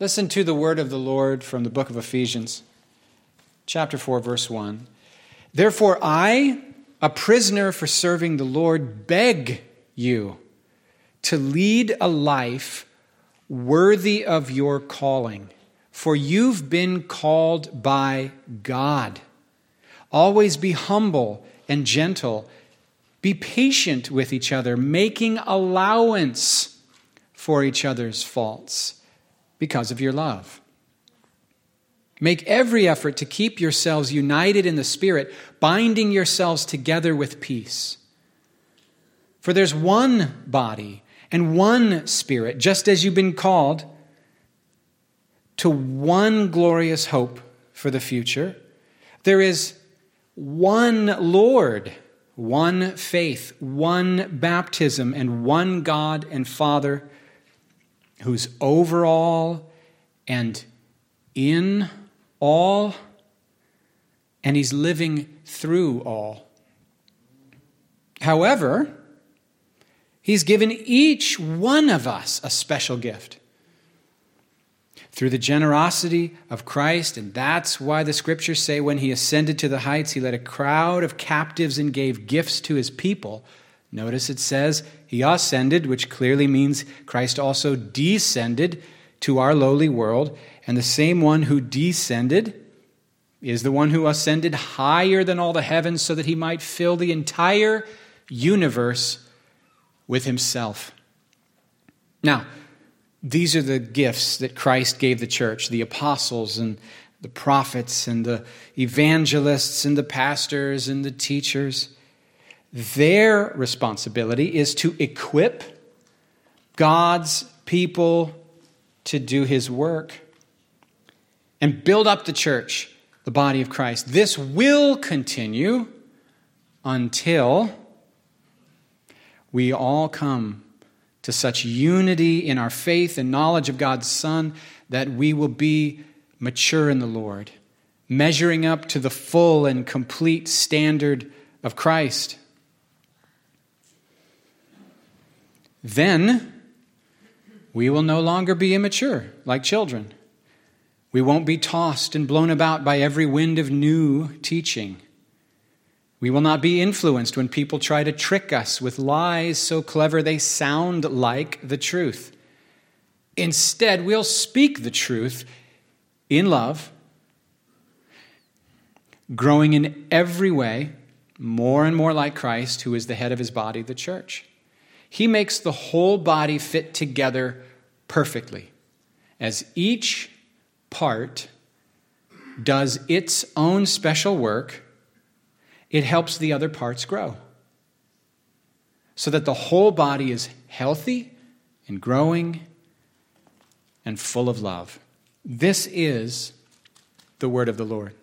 Listen to the word of the Lord from the book of Ephesians, chapter 4, verse 1. Therefore, I, a prisoner for serving the Lord, beg you to lead a life worthy of your calling, for you've been called by God. Always be humble and gentle. Be patient with each other, making allowance for each other's faults because of your love. Make every effort to keep yourselves united in the Spirit, binding yourselves together with peace. For there's one body and one Spirit, just as you've been called to one glorious hope for the future. There is one Lord, one faith, one baptism, and one God and Father who's over all and in all, and he's living through all. However, he's given each one of us a special gift through the generosity of Christ, and that's why the scriptures say when he ascended to the heights, he led a crowd of captives and gave gifts to his people. Notice it says he ascended, which clearly means Christ also descended to our lowly world. And the same one who descended is the one who ascended higher than all the heavens so that he might fill the entire universe with himself. Now, these are the gifts that Christ gave the church the apostles and the prophets and the evangelists and the pastors and the teachers. Their responsibility is to equip God's people to do his work and build up the church, the body of Christ. This will continue until we all come to such unity in our faith and knowledge of God's Son that we will be mature in the Lord, measuring up to the full and complete standard of Christ. Then we will no longer be immature like children. We won't be tossed and blown about by every wind of new teaching. We will not be influenced when people try to trick us with lies so clever they sound like the truth. Instead, we'll speak the truth in love, growing in every way more and more like Christ, who is the head of his body, the church. He makes the whole body fit together perfectly as each part does its own special work, it helps the other parts grow. So that the whole body is healthy and growing and full of love. This is the word of the Lord.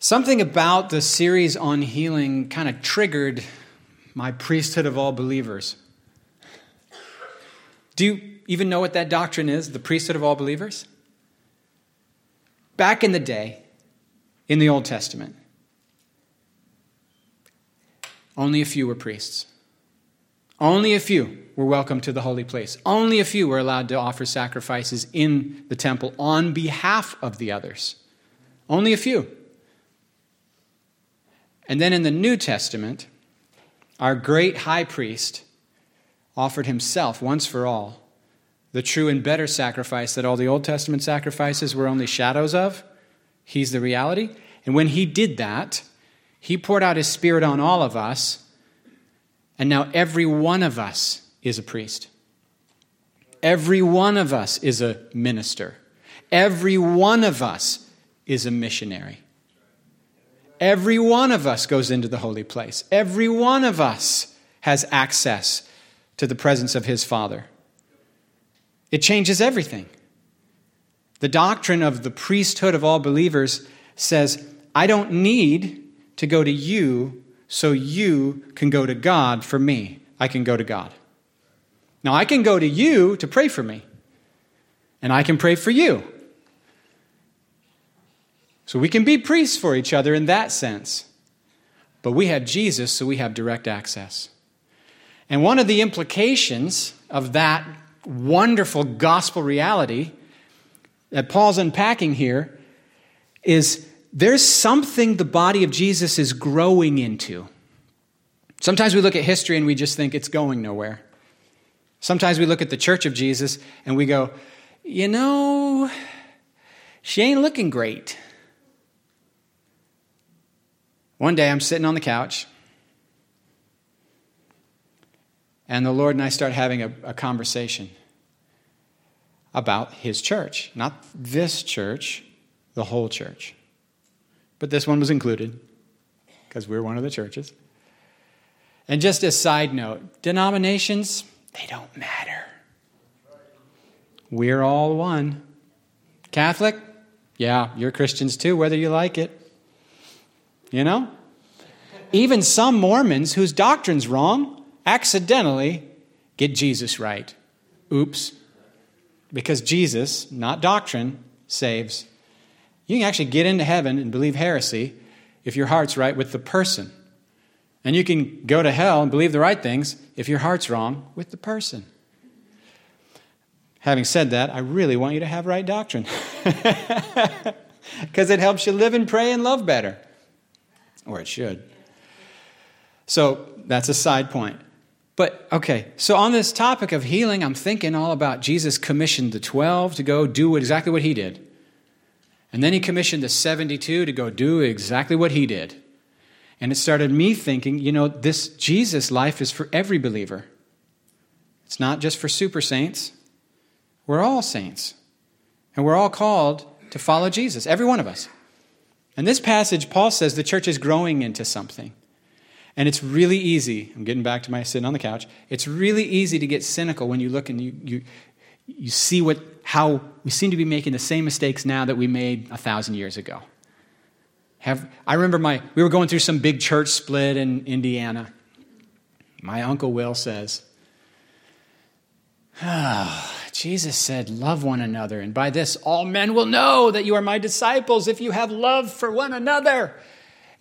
Something about the series on healing kind of triggered my priesthood of all believers. Do you even know what that doctrine is, the priesthood of all believers? Back in the day, in the Old Testament, only a few were priests. Only a few were welcome to the holy place. Only a few were allowed to offer sacrifices in the temple on behalf of the others. Only a few. And then in the New Testament, our great high priest offered himself once for all the true and better sacrifice that all the Old Testament sacrifices were only shadows of. He's the reality. And when he did that, he poured out his spirit on all of us, and now every one of us is a priest. Every one of us is a minister. Every one of us is a missionary. Every one of us goes into the holy place. Every one of us has access to the presence of his Father. It changes everything. The doctrine of the priesthood of all believers says, I don't need to go to you so you can go to God for me. I can go to God. Now, I can go to you to pray for me, and I can pray for you. So we can be priests for each other in that sense. But we have Jesus, so we have direct access. And one of the implications of that wonderful gospel reality that Paul's unpacking here is there's something the body of Jesus is growing into. Sometimes we look at history and we just think it's going nowhere. Sometimes we look at the church of Jesus and we go, you know, she ain't looking great. One day I'm sitting on the couch, and the Lord and I start having a, a conversation about His church. Not this church, the whole church. But this one was included because we're one of the churches. And just a side note denominations, they don't matter. We're all one. Catholic? Yeah, you're Christians too, whether you like it. You know? Even some Mormons whose doctrine's wrong accidentally get Jesus right. Oops. Because Jesus, not doctrine, saves. You can actually get into heaven and believe heresy if your heart's right with the person. And you can go to hell and believe the right things if your heart's wrong with the person. Having said that, I really want you to have right doctrine because it helps you live and pray and love better. Or it should. So that's a side point. But okay, so on this topic of healing, I'm thinking all about Jesus commissioned the 12 to go do exactly what he did. And then he commissioned the 72 to go do exactly what he did. And it started me thinking, you know, this Jesus life is for every believer. It's not just for super saints. We're all saints. And we're all called to follow Jesus, every one of us. And this passage, Paul says the church is growing into something. And it's really easy. I'm getting back to my sitting on the couch. It's really easy to get cynical when you look and you, you, you see what, how we seem to be making the same mistakes now that we made a thousand years ago. Have, I remember my, we were going through some big church split in Indiana. My uncle Will says, oh, Jesus said, Love one another, and by this all men will know that you are my disciples if you have love for one another.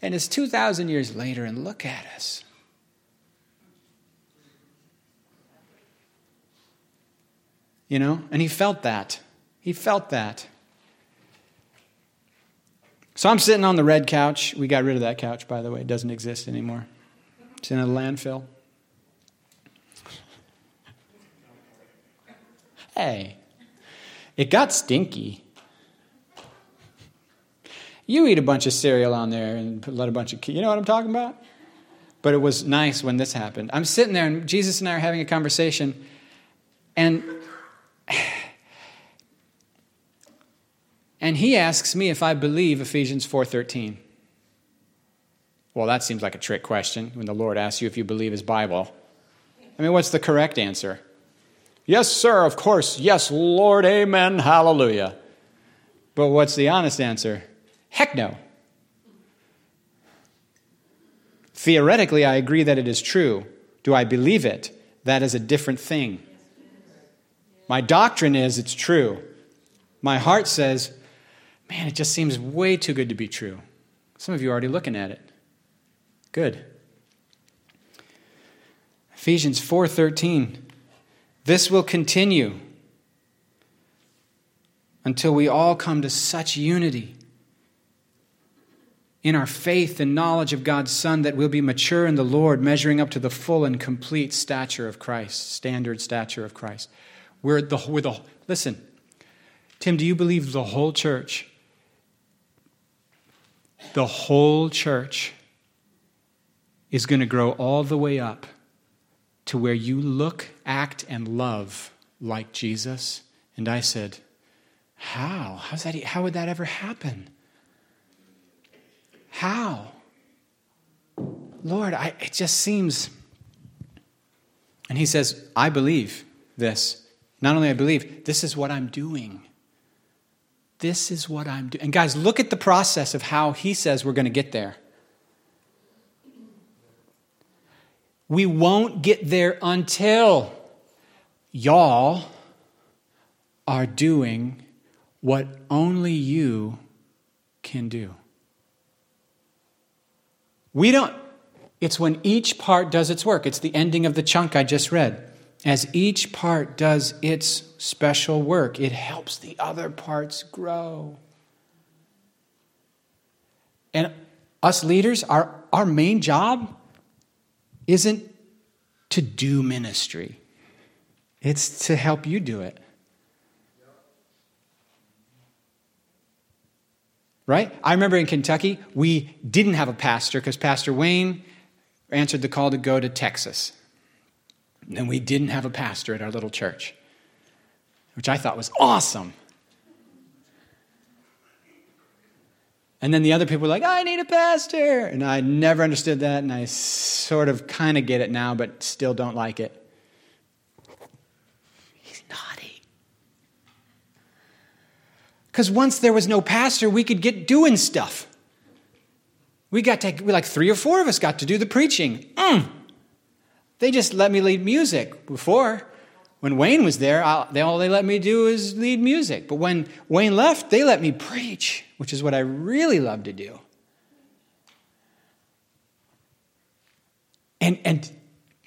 And it's 2,000 years later, and look at us. You know, and he felt that. He felt that. So I'm sitting on the red couch. We got rid of that couch, by the way. It doesn't exist anymore. It's in a landfill. Hey, it got stinky. You eat a bunch of cereal on there and let a bunch of, you know what I'm talking about? But it was nice when this happened. I'm sitting there and Jesus and I are having a conversation, and and he asks me if I believe Ephesians 4:13. Well, that seems like a trick question when the Lord asks you if you believe his Bible. I mean, what's the correct answer? Yes, sir, of course. Yes, Lord, amen, hallelujah. But what's the honest answer? Heck no. Theoretically, I agree that it is true. Do I believe it? That is a different thing. My doctrine is it's true. My heart says, man, it just seems way too good to be true. Some of you are already looking at it. Good. Ephesians 4:13 this will continue until we all come to such unity in our faith and knowledge of God's Son that we'll be mature in the Lord, measuring up to the full and complete stature of Christ, standard stature of Christ. We're the, we're the listen, Tim, do you believe the whole church, the whole church is going to grow all the way up to where you look, act, and love like Jesus? And I said, How? How's that, how would that ever happen? How? Lord, I, it just seems. And he says, I believe this. Not only I believe, this is what I'm doing. This is what I'm doing. And guys, look at the process of how he says we're going to get there. We won't get there until y'all are doing what only you can do. We don't, It's when each part does its work. It's the ending of the chunk I just read. As each part does its special work, it helps the other parts grow. And us leaders, our, our main job isn't to do ministry, it's to help you do it. Right? I remember in Kentucky, we didn't have a pastor because Pastor Wayne answered the call to go to Texas. And we didn't have a pastor at our little church, which I thought was awesome. And then the other people were like, I need a pastor. And I never understood that, and I sort of kind of get it now, but still don't like it. He's naughty. Because once there was no pastor, we could get doing stuff. We got to, like three or four of us got to do the preaching. Mm. They just let me lead music before. When Wayne was there, they, all they let me do is lead music. But when Wayne left, they let me preach, which is what I really love to do. And, and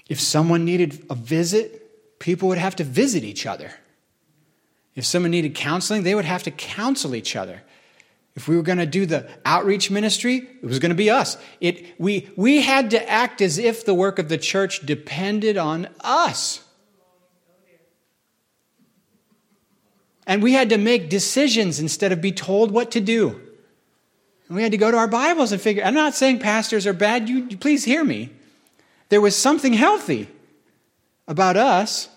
if someone needed a visit, people would have to visit each other. If someone needed counseling, they would have to counsel each other. If we were going to do the outreach ministry, it was going to be us. It, we, we had to act as if the work of the church depended on us. And we had to make decisions instead of be told what to do. And we had to go to our Bibles and figure. I'm not saying pastors are bad. You, you please hear me. There was something healthy about us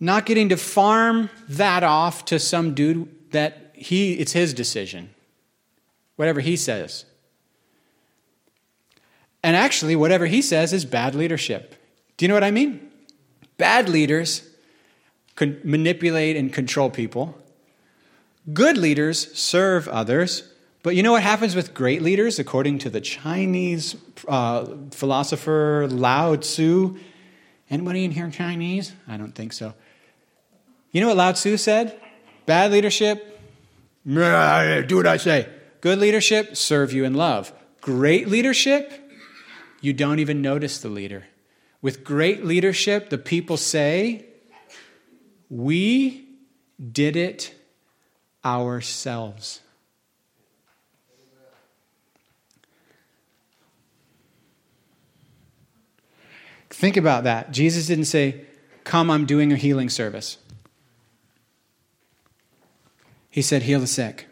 not getting to farm that off to some dude that he, it's his decision, whatever he says. And actually, whatever he says is bad leadership. Do you know what I mean? Bad leaders can manipulate and control people. Good leaders serve others. But you know what happens with great leaders, according to the Chinese uh, philosopher Lao Tzu? Anybody in here Chinese? I don't think so. You know what Lao Tzu said? Bad leadership, do what I say. Good leadership, serve you in love. Great leadership, you don't even notice the leader. With great leadership, the people say, We did it ourselves. Think about that. Jesus didn't say, Come, I'm doing a healing service. He said, Heal the sick.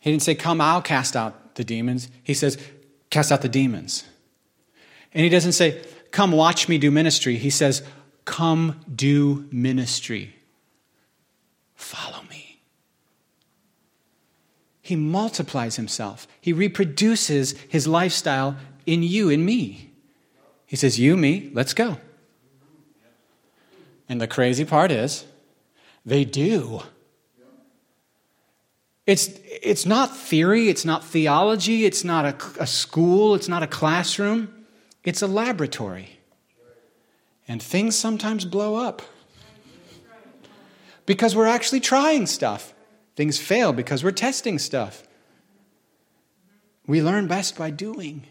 He didn't say, Come, I'll cast out the demons. He says, Cast out the demons. And he doesn't say, Come, watch me do ministry. He says, Come, do ministry. Follow me. He multiplies himself, he reproduces his lifestyle in you, in me. He says, You, me, let's go. And the crazy part is, they do. It's, it's not theory, it's not theology, it's not a, a school, it's not a classroom, it's a laboratory. And things sometimes blow up because we're actually trying stuff. Things fail because we're testing stuff. We learn best by doing.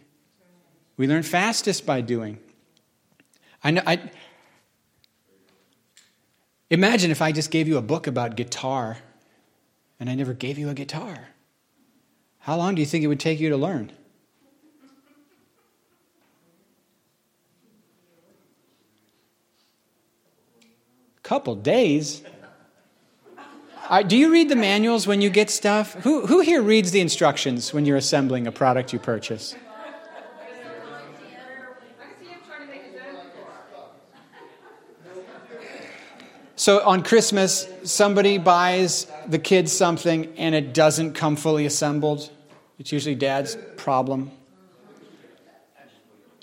We learn fastest by doing. I know, I, Imagine if I just gave you a book about guitar and I never gave you a guitar. How long do you think it would take you to learn? Couple days. Do you read the manuals when you get stuff? Who, who here reads the instructions when you're assembling a product you purchase? So on Christmas, somebody buys the kids something and it doesn't come fully assembled. It's usually dad's problem.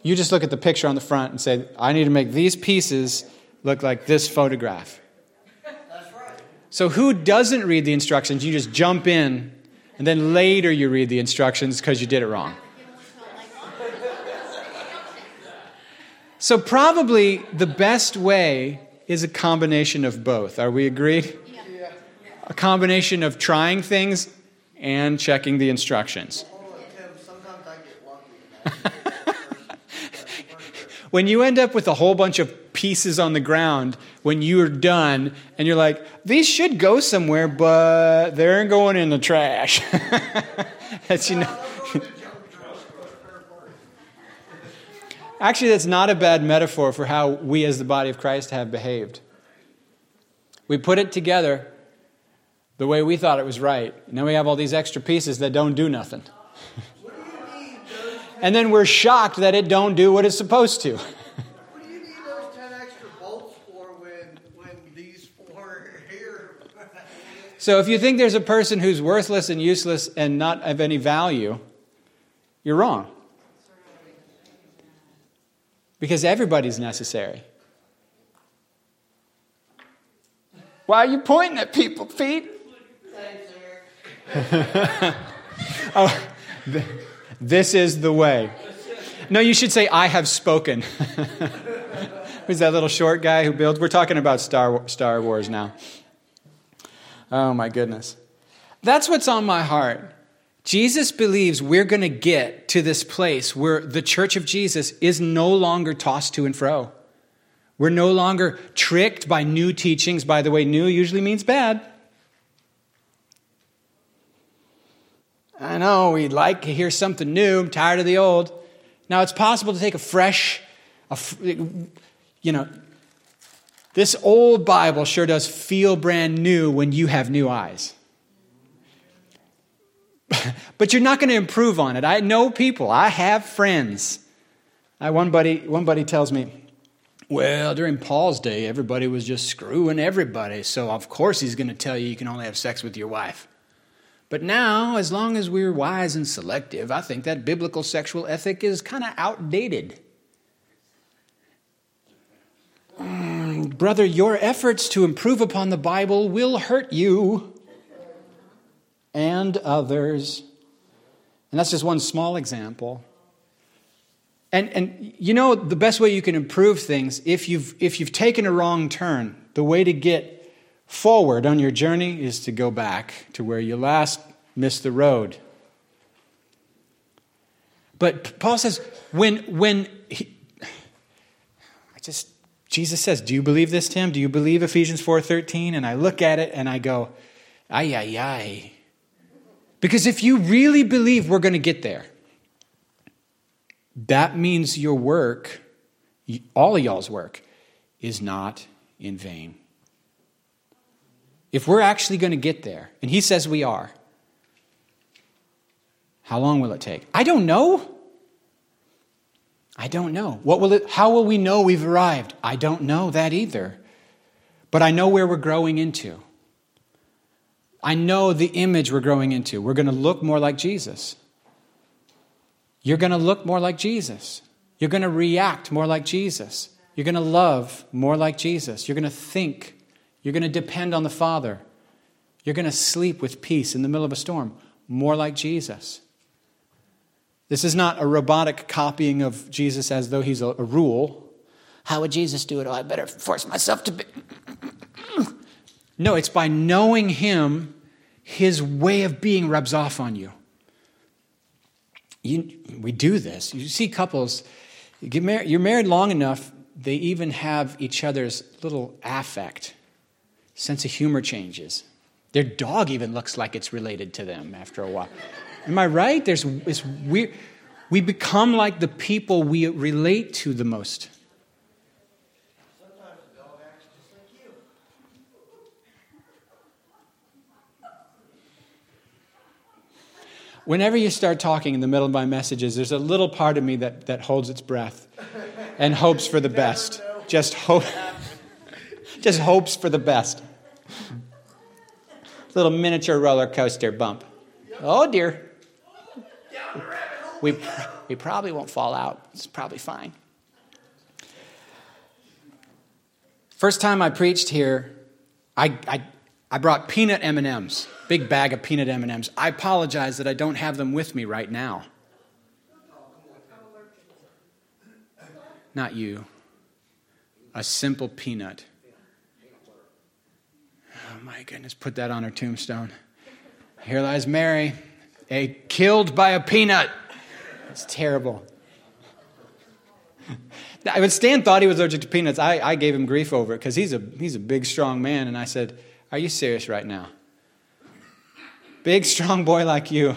You just look at the picture on the front and say, I need to make these pieces look like this photograph. So, who doesn't read the instructions? You just jump in, and then later you read the instructions because you did it wrong. So, probably the best way is a combination of both. Are we agreed? A combination of trying things and checking the instructions. when you end up with a whole bunch of pieces on the ground when you're done and you're like, these should go somewhere, but they're going in the trash. That's, you know. Actually, that's not a bad metaphor for how we as the body of Christ have behaved. We put it together the way we thought it was right. Then we have all these extra pieces that don't do nothing. and then we're shocked that it don't do what it's supposed to. What do you need those 10 extra bolts for when, when these four are here? So if you think there's a person who's worthless and useless and not of any value, you're wrong. Because everybody's necessary. Why are you pointing at people, Pete? oh, th- this is the way. No, you should say, I have spoken. Who's that little short guy who builds? We're talking about Star, Star Wars now. Oh, my goodness. That's what's on my heart. Jesus believes we're going to get to this place where the church of Jesus is no longer tossed to and fro. We're no longer tricked by new teachings. By the way, new usually means bad. I know we'd like to hear something new. I'm tired of the old. Now, it's possible to take a fresh, a, you know, this old Bible sure does feel brand new when you have new eyes. but you're not going to improve on it. I know people. I have friends. I, one, buddy, one buddy tells me, well, during Paul's day, everybody was just screwing everybody, so of course he's going to tell you you can only have sex with your wife. But now, as long as we're wise and selective, I think that biblical sexual ethic is kind of outdated. Mm, brother, your efforts to improve upon the Bible will hurt you and others. And that's just one small example. And, and you know, the best way you can improve things, if you've, if you've taken a wrong turn, the way to get forward on your journey is to go back to where you last missed the road. But Paul says, when, when he, I just, Jesus says, do you believe this, Tim? Do you believe Ephesians 4.13? And I look at it and I go, ay, ay, ay. Because if you really believe we're going to get there, that means your work, all of y'all's work, is not in vain. If we're actually going to get there, and he says we are, how long will it take? I don't know. I don't know. What will it, how will we know we've arrived? I don't know that either. But I know where we're growing into. I know the image we're growing into. We're going to look more like Jesus. You're going to look more like Jesus. You're going to react more like Jesus. You're going to love more like Jesus. You're going to think. You're going to depend on the Father. You're going to sleep with peace in the middle of a storm more like Jesus. This is not a robotic copying of Jesus as though he's a, a rule. How would Jesus do it? Oh, I better force myself to be. No, it's by knowing him, his way of being rubs off on you. you we do this. You see couples, you get married, you're married long enough, they even have each other's little affect. Sense of humor changes. Their dog even looks like it's related to them after a while. Am I right? There's it's weird. We become like the people we relate to the most. Whenever you start talking in the middle of my messages, there's a little part of me that, that holds its breath and hopes for the best. Just hope, just hopes for the best. Little miniature roller coaster bump. Oh dear. We, we probably won't fall out. It's probably fine. First time I preached here, I, I, I brought peanut M&Ms, big bag of peanut M&Ms. I apologize that I don't have them with me right now. Not you. A simple peanut. Oh my goodness, put that on her tombstone. Here lies Mary, a killed by a peanut. It's terrible. When Stan thought he was allergic to peanuts, I, I gave him grief over it because he's a, he's a big, strong man. And I said, Are you serious right now? Big, strong boy like you,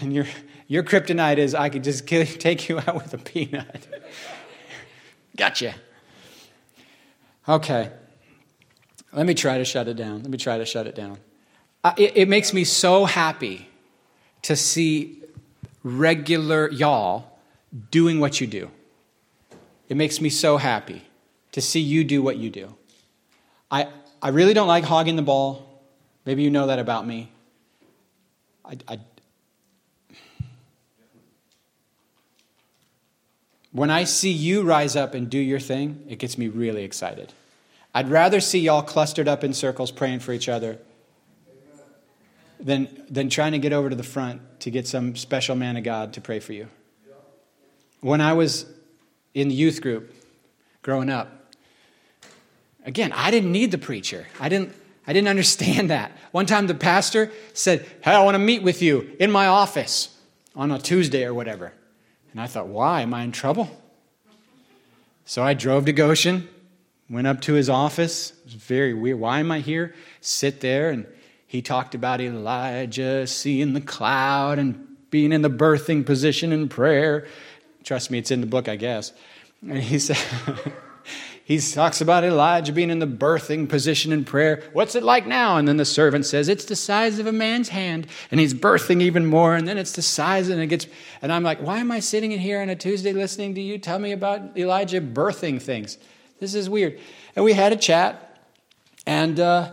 and your, your kryptonite is I could just kill, take you out with a peanut. gotcha. Okay. Let me try to shut it down. Let me try to shut it down. it, it makes me so happy to see regular y'all doing what you do. It makes me so happy to see you do what you do. I, I really don't like hogging the ball. Maybe you know that about me. I, I, when I see you rise up and do your thing, it gets me really excited. I'd rather see y'all clustered up in circles praying for each other than, than trying to get over to the front to get some special man of God to pray for you. When I was in the youth group growing up, again, I didn't need the preacher. I didn't, I didn't understand that. One time the pastor said, Hey, I want to meet with you in my office on a Tuesday or whatever. And I thought, Why? Am I in trouble? So I drove to Goshen, went up to his office. It was very weird. Why am I here? Sit there. And he talked about Elijah seeing the cloud and being in the birthing position in prayer. Trust me, it's in the book, I guess. And he said, he talks about Elijah being in the birthing position in prayer. What's it like now? And then the servant says, It's the size of a man's hand. And he's birthing even more. And then it's the size, and it gets. And I'm like, Why am I sitting in here on a Tuesday listening to you tell me about Elijah birthing things? This is weird. And we had a chat. And uh,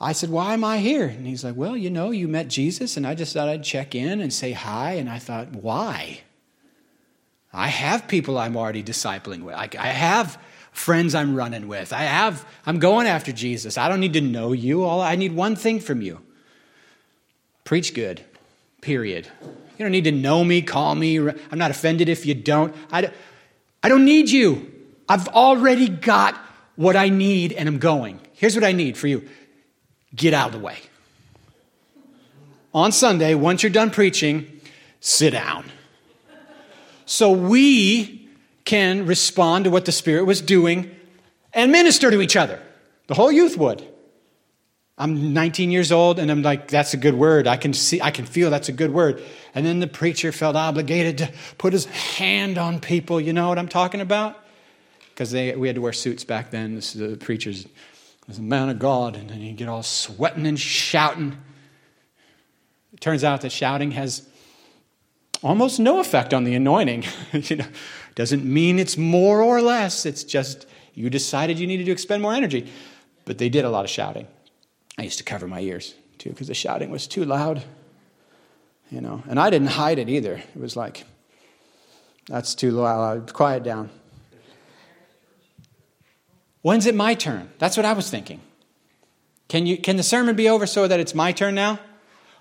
I said, Why am I here? And he's like, Well, you know, you met Jesus, and I just thought I'd check in and say hi. And I thought, Why? I have people I'm already discipling with. I, I have friends I'm running with. I have, I'm going after Jesus. I don't need to know you. All I need one thing from you. Preach good. Period. You don't need to know me, call me. I'm not offended if you don't. I, I don't need you. I've already got what I need and I'm going. Here's what I need for you get out of the way. On Sunday, once you're done preaching, sit down. So we can respond to what the Spirit was doing and minister to each other. The whole youth would. I'm 19 years old and I'm like, that's a good word. I can see, I can feel that's a good word. And then the preacher felt obligated to put his hand on people. You know what I'm talking about? Because we had to wear suits back then. This, the preacher's was a man of God, and then you get all sweating and shouting. It turns out that shouting has almost no effect on the anointing. you know, doesn't mean it's more or less, it's just you decided you needed to expend more energy. But they did a lot of shouting. I used to cover my ears too because the shouting was too loud. You know, and I didn't hide it either. It was like, that's too loud. Quiet down. When's it my turn? That's what I was thinking. Can, you, can the sermon be over so that it's my turn now?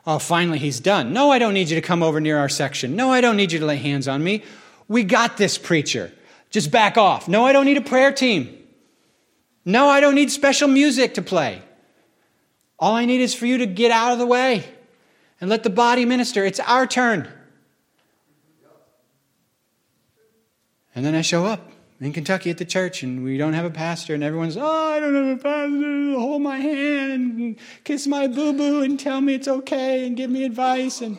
Oh, finally, he's done. No, I don't need you to come over near our section. No, I don't need you to lay hands on me. We got this, preacher. Just back off. No, I don't need a prayer team. No, I don't need special music to play. All I need is for you to get out of the way and let the body minister. It's our turn. And then I show up in Kentucky at the church, and we don't have a pastor, and everyone's, oh, I don't have a pastor. Hold my hand and kiss my boo boo and tell me it's okay and give me advice. And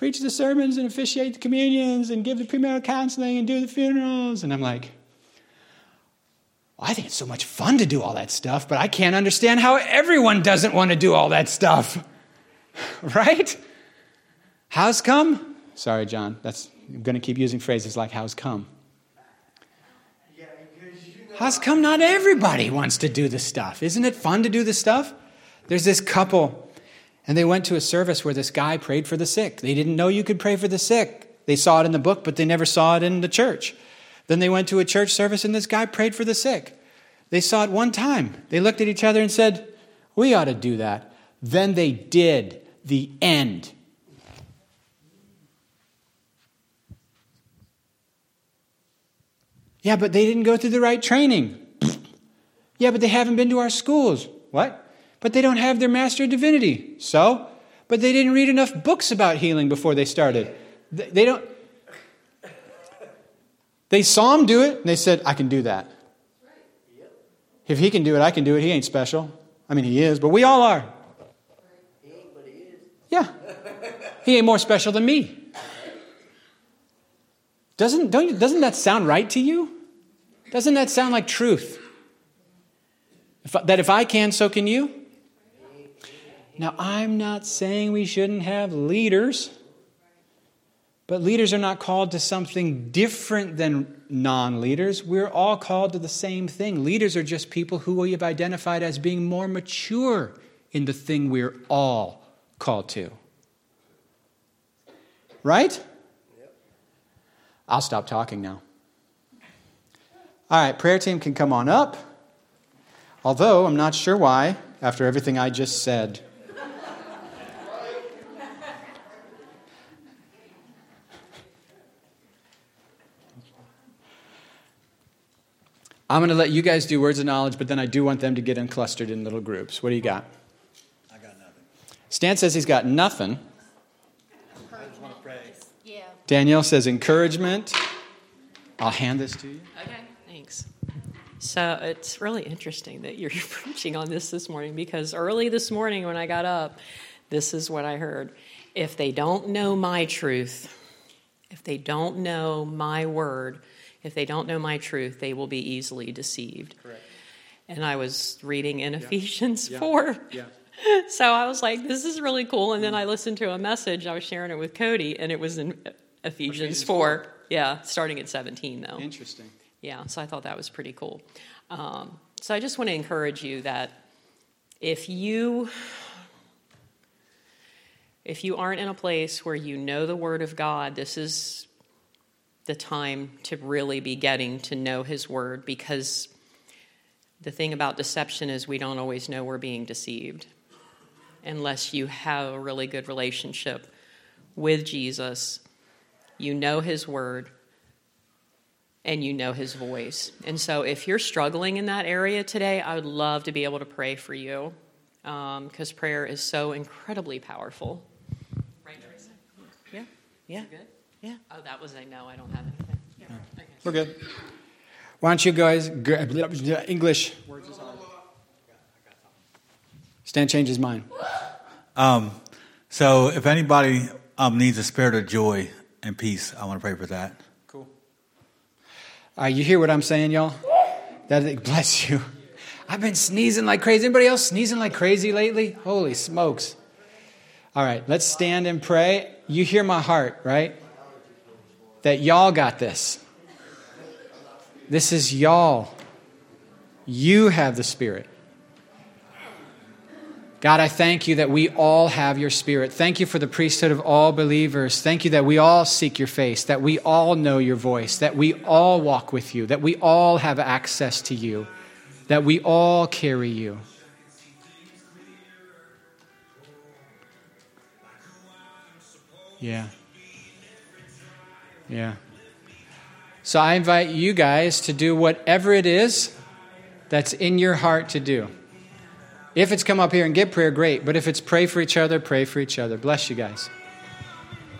preach the sermons and officiate the communions and give the premarital counseling and do the funerals. And I'm like, well, I think it's so much fun to do all that stuff, but I can't understand how everyone doesn't want to do all that stuff. right? How's come? Sorry, John. That's I'm going to keep using phrases like how's come. How's come not everybody wants to do the stuff? Isn't it fun to do the stuff? There's this couple and they went to a service where this guy prayed for the sick. They didn't know you could pray for the sick. They saw it in the book, but they never saw it in the church. Then they went to a church service and this guy prayed for the sick. They saw it one time. They looked at each other and said, We ought to do that. Then they did. The end. Yeah, but they didn't go through the right training. yeah, but they haven't been to our schools. What? but they don't have their Master of Divinity. So, but they didn't read enough books about healing before they started. They don't. They saw him do it and they said, I can do that. If he can do it, I can do it. He ain't special. I mean, he is, but we all are. Yeah. He ain't more special than me. Doesn't, don't, doesn't that sound right to you? Doesn't that sound like truth? If, that if I can, so can you? Now, I'm not saying we shouldn't have leaders, but leaders are not called to something different than non leaders. We're all called to the same thing. Leaders are just people who we have identified as being more mature in the thing we're all called to. Right? I'll stop talking now. All right, prayer team can come on up. Although I'm not sure why, after everything I just said. I'm going to let you guys do words of knowledge, but then I do want them to get in clustered in little groups. What do you got? I got nothing. Stan says he's got nothing. I just want to pray. Yeah. Danielle says encouragement. I'll hand this to you. Okay, thanks. So it's really interesting that you're preaching on this this morning because early this morning when I got up, this is what I heard. If they don't know my truth, if they don't know my word, if they don't know my truth, they will be easily deceived. Correct. And I was reading in Ephesians 4. Yeah. So I was like, this is really cool. And then I listened to a message. I was sharing it with Cody, and it was in Ephesians, Ephesians 4. Yeah, starting at 17, though. Interesting. Yeah, so I thought that was pretty cool. Um, so I just want to encourage you that if you if you aren't in a place where you know the word of God, this is the time to really be getting to know his word because the thing about deception is we don't always know we're being deceived unless you have a really good relationship with Jesus. You know his word and you know his voice. And so, if you're struggling in that area today, I would love to be able to pray for you because prayer is so incredibly powerful. Right, Teresa? Yeah? Yeah? Good? Yeah. Oh, that was a no, I don't have anything. Okay. We're good. Why don't you guys, English. Stan changed his mind. Um, so if anybody um, needs a spirit of joy and peace, I want to pray for that. Cool. All right, you hear what I'm saying, y'all? That bless you. I've been sneezing like crazy. Anybody else sneezing like crazy lately? Holy smokes. All right, let's stand and pray. You hear my heart, right? That y'all got this. This is y'all. You have the Spirit. God, I thank you that we all have your Spirit. Thank you for the priesthood of all believers. Thank you that we all seek your face, that we all know your voice, that we all walk with you, that we all have access to you, that we all carry you. Yeah. Yeah. So I invite you guys to do whatever it is that's in your heart to do. If it's come up here and get prayer, great. But if it's pray for each other, pray for each other. Bless you guys.